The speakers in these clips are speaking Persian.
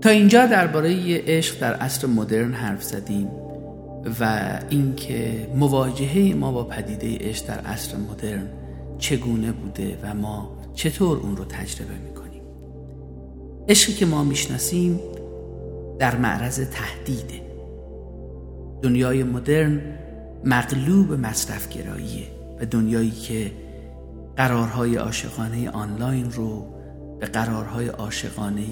تا اینجا درباره عشق در عصر مدرن حرف زدیم و اینکه مواجهه ما با پدیده عشق در عصر مدرن چگونه بوده و ما چطور اون رو تجربه می‌کنیم. عشقی که ما می‌شناسیم در معرض تهدیده. دنیای مدرن مغلوب مصرفگراییه و دنیایی که قرارهای عاشقانه آنلاین رو به قرارهای عاشقانه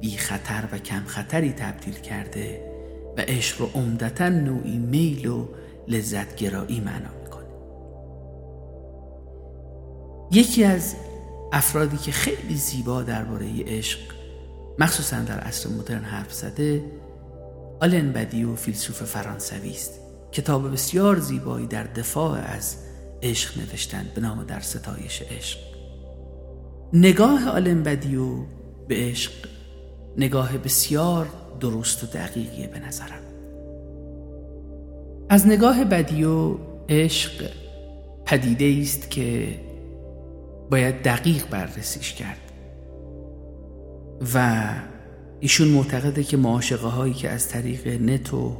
بی خطر و کم خطری تبدیل کرده و عشق رو عمدتا نوعی میل و لذتگرایی معنا می‌کنه. یکی از افرادی که خیلی زیبا درباره عشق مخصوصا در عصر مدرن حرف زده آلن بدیو فیلسوف فرانسوی است. کتاب بسیار زیبایی در دفاع از عشق نوشتند به نام در ستایش عشق. نگاه آلن بدیو به عشق نگاه بسیار درست و دقیقیه به نظرم. از نگاه بدیو عشق پدیده است که باید دقیق بررسیش کرد. و ایشون معتقده که معاشقه هایی که از طریق نت و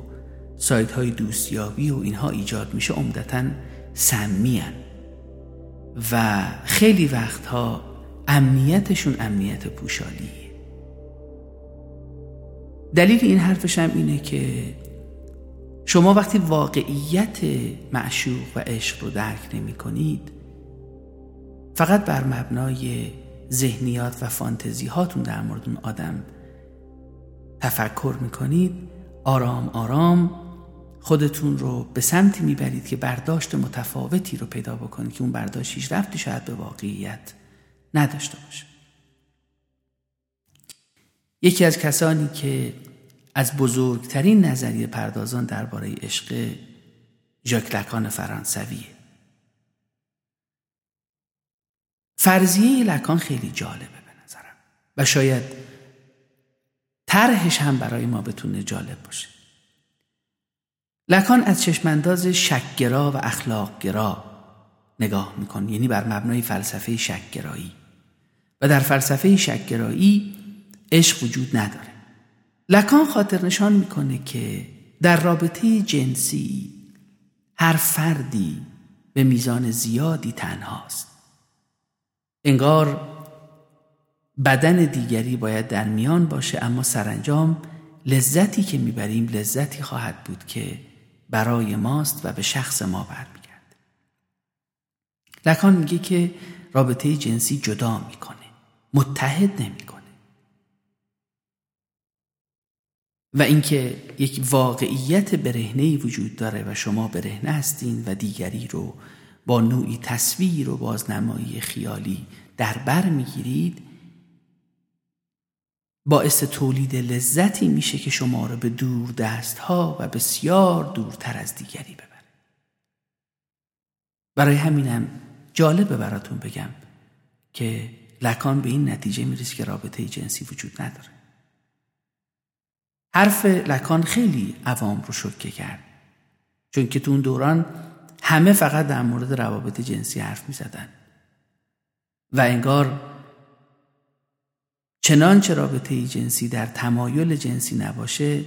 سایت های دوستیابی و اینها ایجاد میشه عمدتا سمی و خیلی وقتها امنیتشون امنیت پوشالیه. دلیل این حرفش هم اینه که شما وقتی واقعیت معشوق و عشق رو درک نمی کنید فقط بر مبنای ذهنیات و فانتزی هاتون در مورد اون آدم تفکر می‌کنید آرام آرام خودتون رو به سمتی می‌برید که برداشت متفاوتی رو پیدا بکنید که اون برداشت هیچ رفتی شاید به واقعیت نداشته باشه. یکی از کسانی که از بزرگترین نظریه پردازان درباره عشق ژاک لکان فرانسویه. فرضیه لکان خیلی جالبه به نظرم و شاید طرحش هم برای ما بتونه جالب باشه. لکان از چشمانداز شکگرا و اخلاقگرا نگاه می‌کنه یعنی بر مبنای فلسفه شکگرایی. و در فلسفه شکگرایی عشق وجود نداره. لکان خاطر نشان می‌کنه که در رابطه جنسی هر فردی به میزان زیادی تنهاست. انگار بدن دیگری باید در میان باشه اما سرانجام لذتی که می‌بریم لذتی خواهد بود که برای ماست و به شخص ما برمیگرده. لکان میگه که رابطه جنسی جدا می‌کنه متحد نمی‌کنه. و اینکه یک واقعیت برهنه وجود داره و شما برهنه هستین و دیگری رو با نوعی تصویر و بازنمایی خیالی در بر می‌گیرید باعث تولید لذتی میشه که شما رو به دور دست ها و بسیار دورتر از دیگری ببره. برای همینم جالبه براتون بگم که لکان به این نتیجه می‌رسه که رابطه جنسی وجود نداره. حرف لکان خیلی عوام رو شکه کرد. چون که تو اون دوران همه فقط در مورد روابط جنسی حرف می زدن. و انگار چنانچه رابطه جنسی در تمایل جنسی نباشه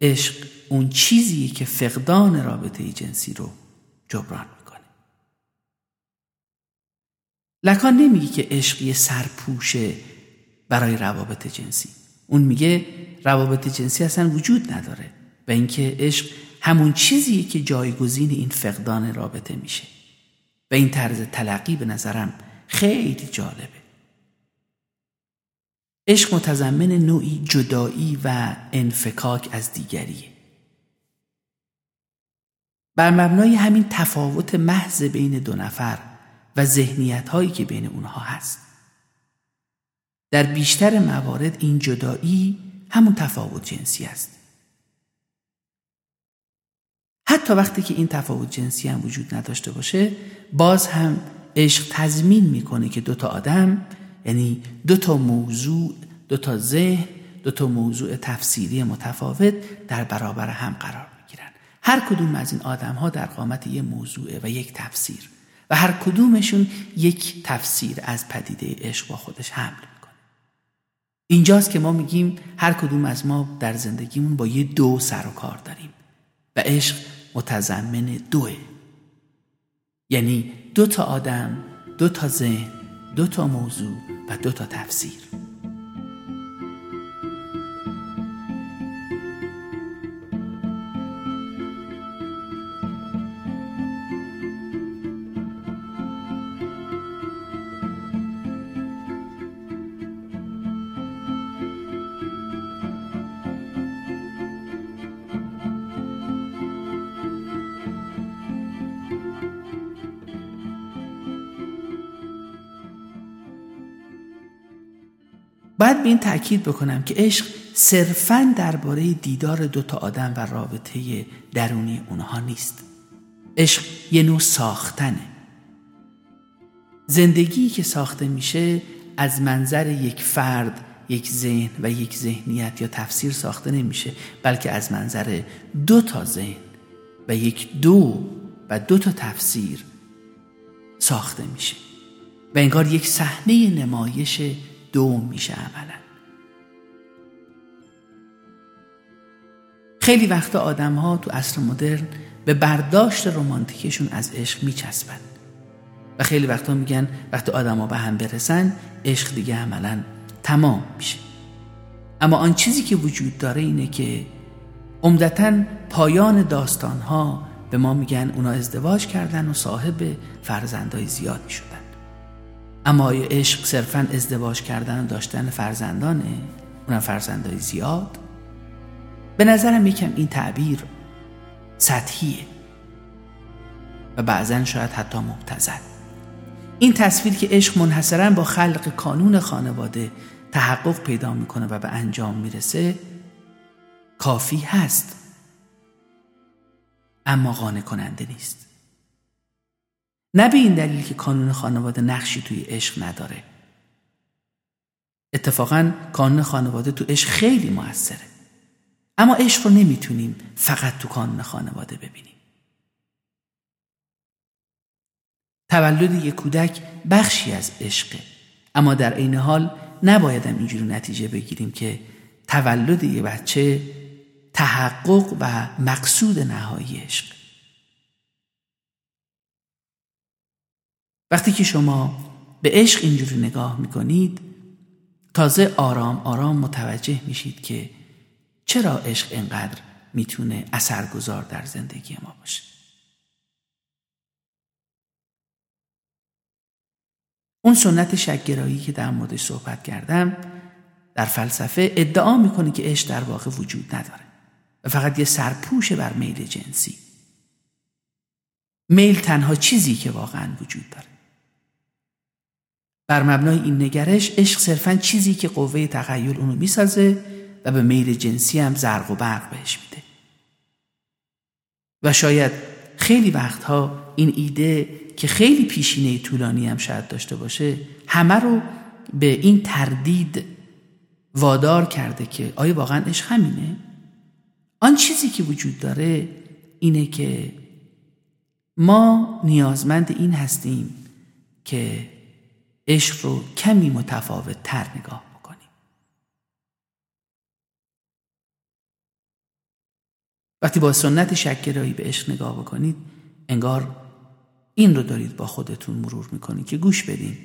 عشق اون چیزیه که فقدان رابطه جنسی رو جبران می‌کنه. لکان نمیگه که عشق یه سرپوشه برای روابط جنسی. اون میگه روابط جنسی اصلا وجود نداره و اینکه عشق همون چیزیه که جایگزین این فقدان رابطه میشه. و این طرز تلقی به نظرم خیلی جالبه. عشق متضمن نوعی جدایی و انفکاک از دیگریه. بر مبنای همین تفاوت محض بین دو نفر و ذهنیت هایی که بین اونها هست. در بیشتر موارد این جدایی همون تفاوت جنسی است. حتی وقتی که این تفاوت جنسی هم وجود نداشته باشه باز هم عشق تضمین می‌کنه که دو تا آدم یعنی دو تا موضوع دو تا ذهن دو تا موضوع تفسیری متفاوت در برابر هم قرار می‌گیرن. هر کدوم از این آدم ها در قامت یه موضوع و یک تفسیر و هر کدومشون یک تفسیر از پدیده عشق با خودش حمل اینجاست که ما میگیم هر کدوم از ما در زندگیمون با یه دو سر و کار داریم و عشق متضمن دوه. یعنی دو تا آدم دو تا ذهن دو تا موضوع و دو تا تفسیر. باید به این تاکید بکنم که عشق صرفا درباره دیدار دوتا آدم و رابطه درونی اونها نیست. عشق یه نوع ساختنه. زندگی که ساخته میشه از منظر یک فرد یک ذهن و یک ذهنیت یا تفسیر ساخته نمیشه بلکه از منظر دو تا ذهن و یک دو و دو تا تفسیر ساخته میشه. و انگار یک صحنه نمایش دوم میشه عملا. خیلی وقتا آدم ها تو عصر مدرن به برداشت رومانتیکشون از عشق میچسبن. و خیلی وقتا میگن وقتی ها به هم برسن عشق دیگه عملا تمام میشه. اما آن چیزی که وجود داره اینه که عمدتا پایان داستان ها به ما میگن اونا ازدواج کردن و صاحب فرزندهای زیاد می‌شدن اما آیا عشق صرفا ازدواج کردن و داشتن فرزندانه؟ اونم فرزندهای زیاد؟ به نظرم یکم این تعبیر سطحیه. و بعضا شاید حتی مبتزد این تصویر که عشق منحصرا با خلق کانون خانواده تحقق پیدا می‌کنه و به انجام می‌رسه کافی هست. اما قانع کننده نیست. نه به این دلیل که کانون خانواده نقشی توی عشق نداره. اتفاقا کانون خانواده تو عشق خیلی موثره. اما عشق رو نمی‌تونیم فقط تو کانون خانواده ببینیم. تولد یک کودک بخشی از عشقه. اما در عین حال نبایدم اینجوری نتیجه بگیریم که تولد یه بچه تحقق و مقصود نهایی عشق. وقتی که شما به عشق اینجوری نگاه می‌کنید تازه آرام آرام متوجه میشید که چرا عشق اینقدر می‌تونه اثرگذار در زندگی ما باشه. اون سنت شکگرایی که در موردش صحبت کردم در فلسفه ادعا می‌کنه که عشق در واقع وجود نداره و فقط یه سرپوش بر میل جنسی. میل تنها چیزی که واقعا وجود داره. بر مبنای این نگرش عشق صرفا چیزی که قوه تخیل اونو می‌سازه و به میل جنسی هم زرق و برق بهش میده و شاید خیلی وقتها این ایده که خیلی پیشینه طولانی هم شاید داشته باشه همه رو به این تردید وادار کرده که آیا واقعا عشق همینه؟ آن چیزی که وجود داره اینه که ما نیازمند این هستیم که عشق رو کمی متفاوت تر نگاه بکنیم. وقتی با سنت شکرایی به عشق نگاه بکنید انگار این رو دارید با خودتون مرور می‌کنید که گوش بدین.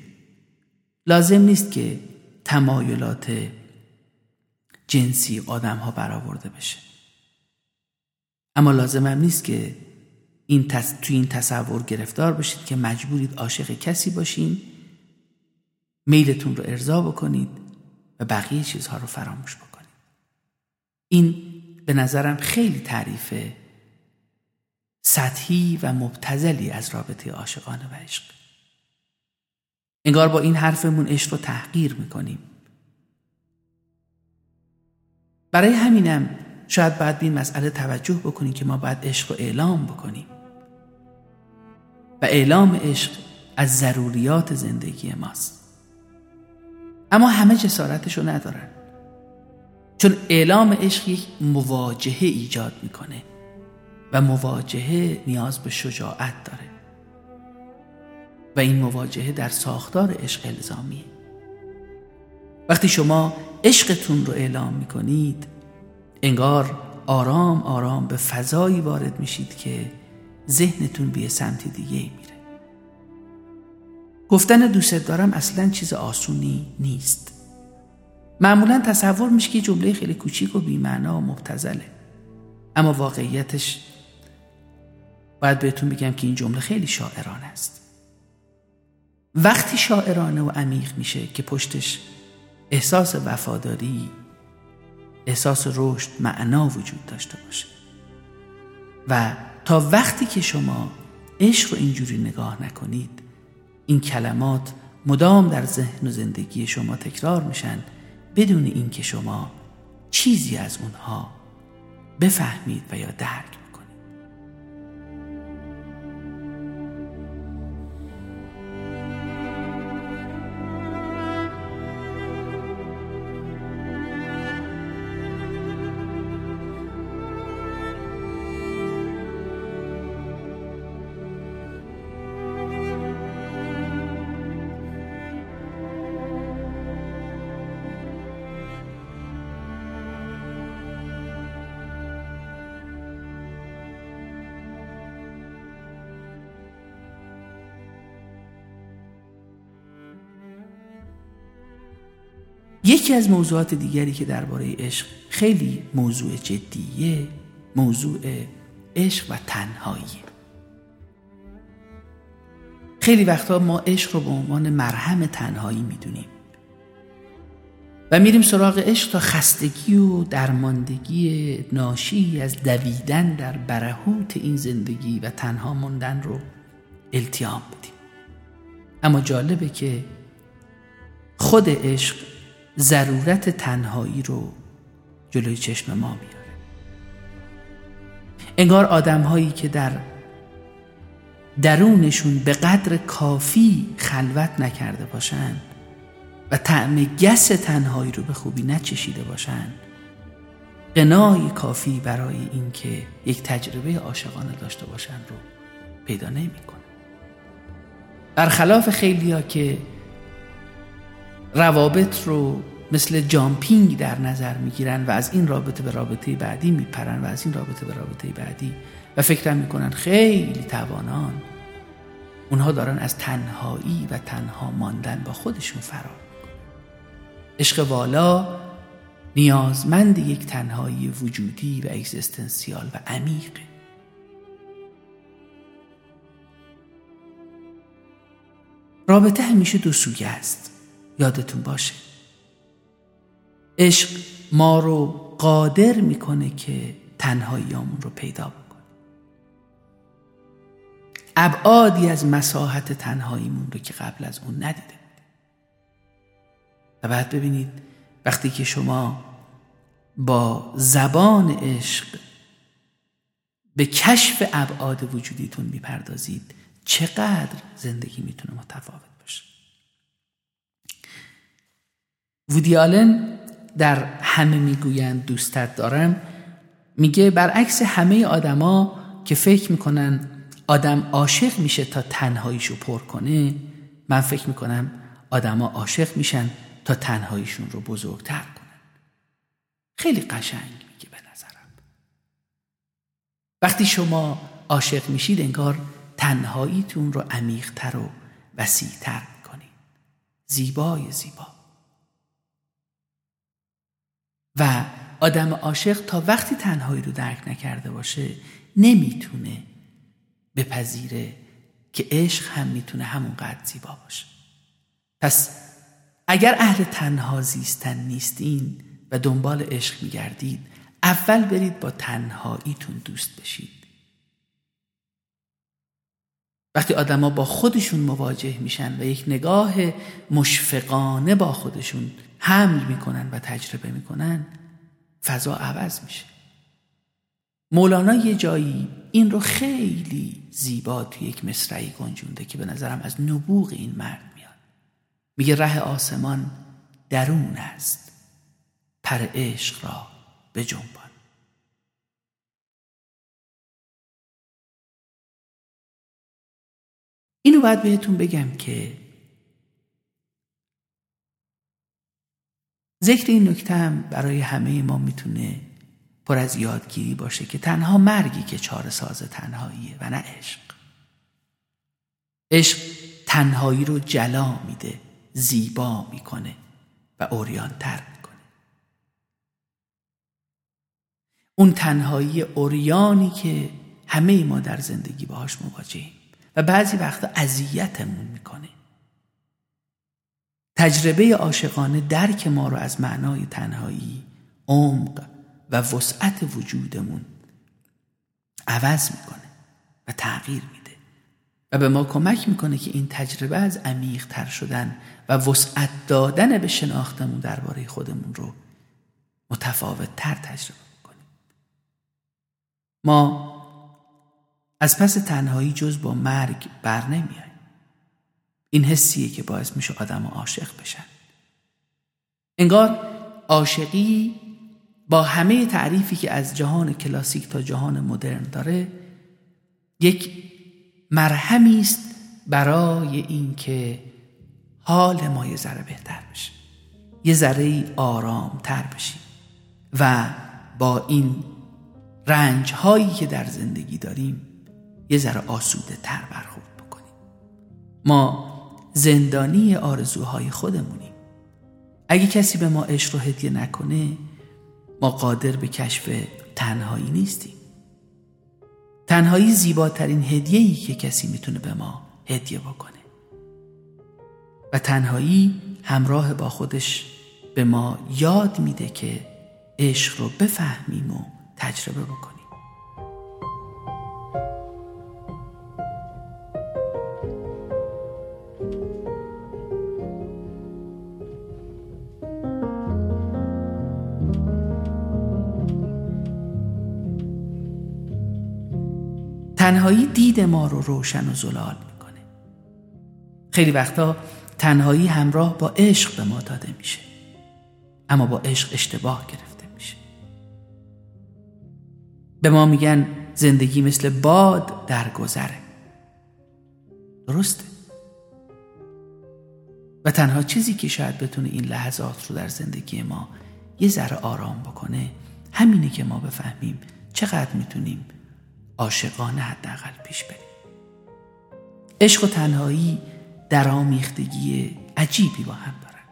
لازم نیست که تمایلات جنسی آدم ها برآورده بشه. اما لازم هم نیست که این تص... تو این تصور گرفتار باشید که مجبورید عاشق کسی باشین میلتون رو ارضا بکنید و بقیه چیزها رو فراموش بکنید. این به نظرم خیلی تعریف سطحی و مبتزلی از رابطه عاشقانه و عشق. انگار با این حرفمون عشق رو تحقیر می‌کنیم. برای همینم شاید باید به این مسئله توجه بکنیم که ما باید عشق رو اعلام بکنیم. و اعلام عشق از ضروریات زندگی ماست. اما همه جسارتشو ندارن. چون اعلام عشق یک مواجهه ایجاد می‌کنه و مواجهه نیاز به شجاعت داره. و این مواجهه در ساختار عشق الزامیه. وقتی شما عشقتون رو اعلام می‌کنید انگار آرام آرام به فضایی وارد میشید که ذهنتون به سمت دیگه میره. گفتن دوست دارم اصلا چیز آسونی نیست. معمولا تصور میشه که جمله خیلی کوچیک و بیمعنا و مبتزله اما واقعیتش باید بهتون بگم که این جمله خیلی شاعرانه است. وقتی شاعرانه و عمیق میشه که پشتش احساس وفاداری احساس رشد معنا وجود داشته باشه. و تا وقتی که شما عشق رو اینجوری نگاه نکنید این کلمات مدام در ذهن و زندگی شما تکرار میشن بدون اینکه شما چیزی از اونها بفهمید و یا درک یکی از موضوعات دیگری که درباره عشق خیلی موضوع جدیه موضوع عشق و تنهایی. خیلی وقتا ما عشق رو به عنوان مرهم تنهایی می‌دونیم و میریم سراغ عشق تا خستگی و درماندگی ناشی از دویدن در برهوت این زندگی و تنها موندن رو التیام بدیم اما جالبه که خود عشق ضرورت تنهایی رو جلوی چشم ما میاره. انگار آدم هایی که در درونشون به قدر کافی خلوت نکرده باشند و طعم گس تنهایی رو به خوبی نچشیده باشند قنای کافی برای اینکه یک تجربه عاشقانه داشته باشند رو پیدا نمی‌کنه برخلاف خیلیا که روابط رو مثل جامپینگ در نظر می‌گیرن و از این رابطه به رابطه بعدی میپرن و از این رابطه به رابطه بعدی. و فکر می‌کنن خیلی توانان اونها دارن از تنهایی و تنها ماندن با خودشون فرار می‌کنن. عشق والا نیازمند یک تنهایی وجودی و اگزیستنسیال و عمیقه. رابطه همیشه دو سویه است. یادتون باشه. عشق ما رو قادر می‌کنه که تنهاییامون رو پیدا بکنه. ابعادی از مساحت تنهاییمون رو که قبل از اون ندیده و بعد ببینید وقتی که شما با زبان عشق به کشف ابعاد وجودیتون می‌پردازید چقدر زندگی می‌تونه متفاوت باشه وودی آلن در همه می‌گویند دوستت دارم. میگه برعکس همه آدما که فکر می‌کنن آدم عاشق میشه تا تنهاییشو پر کنه من فکر می‌کنم آدما عاشق میشن تا تنهاییشون رو بزرگتر کنن. خیلی قشنگ میگه به نظرم. وقتی شما عاشق میشید انگار تنهاییتون رو عمیقتر و وسیعتر می‌کنید. زیبای زیبا. و آدم عاشق تا وقتی تنهایی رو درک نکرده باشه نمی‌تونه بپذیره که عشق هم می‌تونه همونقدر زیبا باشه. پس اگر اهل تنها زیستن نیستین و دنبال عشق میگردید اول برید با تنهاییتون دوست بشید. وقتی آدما با خودشون مواجه میشن و یک نگاه مشفقانه با خودشون حمل می‌کنن و تجربه می‌کنن فضا عوض میشه. مولانا یه جایی این رو خیلی زیبا توی یک مصرعی گنجونده که به نظرم از نبوغ این مرد میاد. میگه ره آسمان درون است. پر عشق را به جنبان. اینو باید بهتون بگم که ذکر این نکته هم برای همه ما می‌تونه پر از یادگیری باشه که تنها مرگی که چاره ساز تنهاییه و نه عشق. عشق تنهایی رو جلا میده زیبا می‌کنه و اوریان تر می‌کنه. اون تنهایی اوریانی که همه ما در زندگی باهاش مواجهیم. و بعضی وقتا اذیتمون می‌کنه. تجربه عاشقانه درک ما رو از معنای تنهایی عمق و وسعت وجودمون عوض می‌کنه و تغییر میده و به ما کمک می‌کنه که این تجربه از عمیق تر شدن و وسعت دادن به شناختمون درباره خودمون رو متفاوت تر تجربه کنیم. ما از پس تنهایی جز با مرگ بر نمیایم این حسیه که باعث میشه آدم عاشق بشن. انگار عاشقی با همه تعریفی که از جهان کلاسیک تا جهان مدرن داره یک مرهمی است برای اینکه حال ما یه ذره بهتر بشه. یه ذره آرام تر بشیم. و با این رنج هایی که در زندگی داریم یه ذره آسوده تر برخورد بکنیم. ما زندانی آرزوهای خودمونیم. اگه کسی به ما عشق رو هدیه نکنه ما قادر به کشف تنهایی نیستیم. تنهایی زیباترین هدیه‌ای که کسی می‌تونه به ما هدیه بکنه. و تنهایی همراه با خودش به ما یاد میده که عشق رو بفهمیم و تجربه بکنیم. تنهایی دید ما رو روشن و زلال می‌کنه. خیلی وقتا تنهایی همراه با عشق به ما داده میشه. اما با عشق اشتباه گرفته میشه. به ما میگن زندگی مثل باد در گذره درسته. و تنها چیزی که شاید بتونه این لحظات رو در زندگی ما یه ذره آرام بکنه همینه که ما بفهمیم چقدر می‌تونیم عاشقانه حداقل پیش بریم. عشق و تنهایی در آمیختگی عجیبی با هم دارن.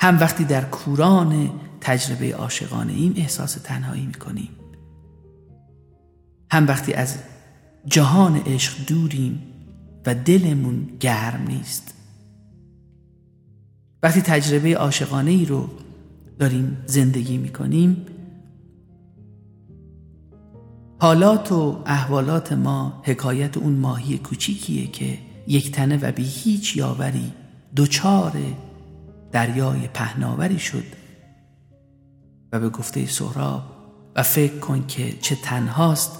هم وقتی در کوران تجربه عاشقانه ایم احساس تنهایی می‌کنیم. هم وقتی از جهان عشق دوریم و دلمون گرم نیست. وقتی تجربه عاشقانه ای رو داریم زندگی می‌کنیم حالات و احوالات ما حکایت اون ماهی کوچیکیه که یک تنه و بی هیچ یاوری دوچار دریای پهناوری شد و به گفته سهراب و فکر کن که چه تنهاست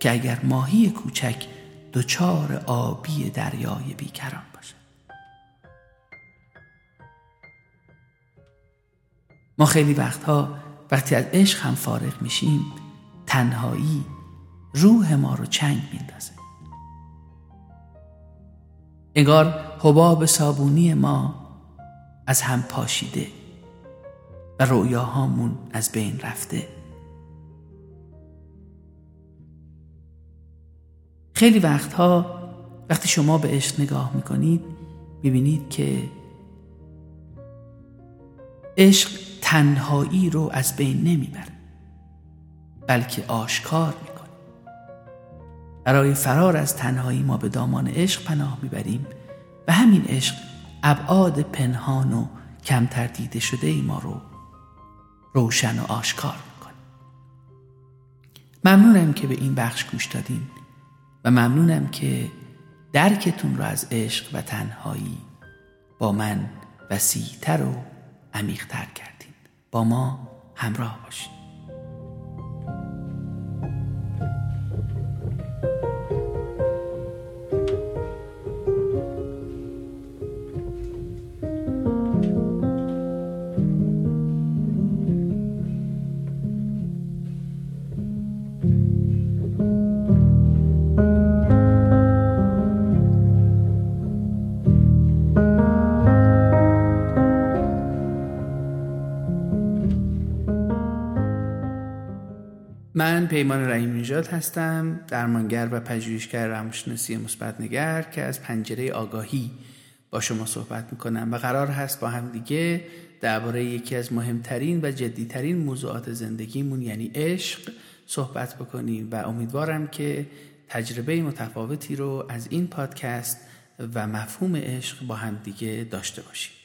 که اگر ماهی کوچک دوچار آبی دریای بیکران باشه. ما خیلی وقتها وقتی از عشق هم فارغ میشیم تنهایی روح ما رو چنگ میندازه انگار حباب صابونی ما از هم پاشیده و رویاهامون از بین رفته. خیلی وقتها وقتی شما به عشق نگاه می‌کنید می‌بینید که عشق تنهایی رو از بین نمی‌بره. بلکه آشکار می‌کنه برای فرار از تنهایی ما به دامان عشق پناه می‌بریم و همین عشق ابعاد پنهان و کمتر دیده شده ای ما رو روشن و آشکار می‌کنه. ممنونم که به این بخش گوش دادین و ممنونم که درکتون رو از عشق و تنهایی با من وسیعتر و عمیقتر کردین. با ما همراه باشید من پیمان رحیم نژاد هستم درمانگر و پژوهشگر روانشناسی مثبتنگر که از پنجره آگاهی با شما صحبت می‌کنم و قرار هست با هم دیگه درباره یکی از مهمترین و جدیترین موضوعات زندگیمون یعنی عشق صحبت بکنیم و امیدوارم که تجربه متفاوتی رو از این پادکست و مفهوم عشق با هم دیگه داشته باشیم.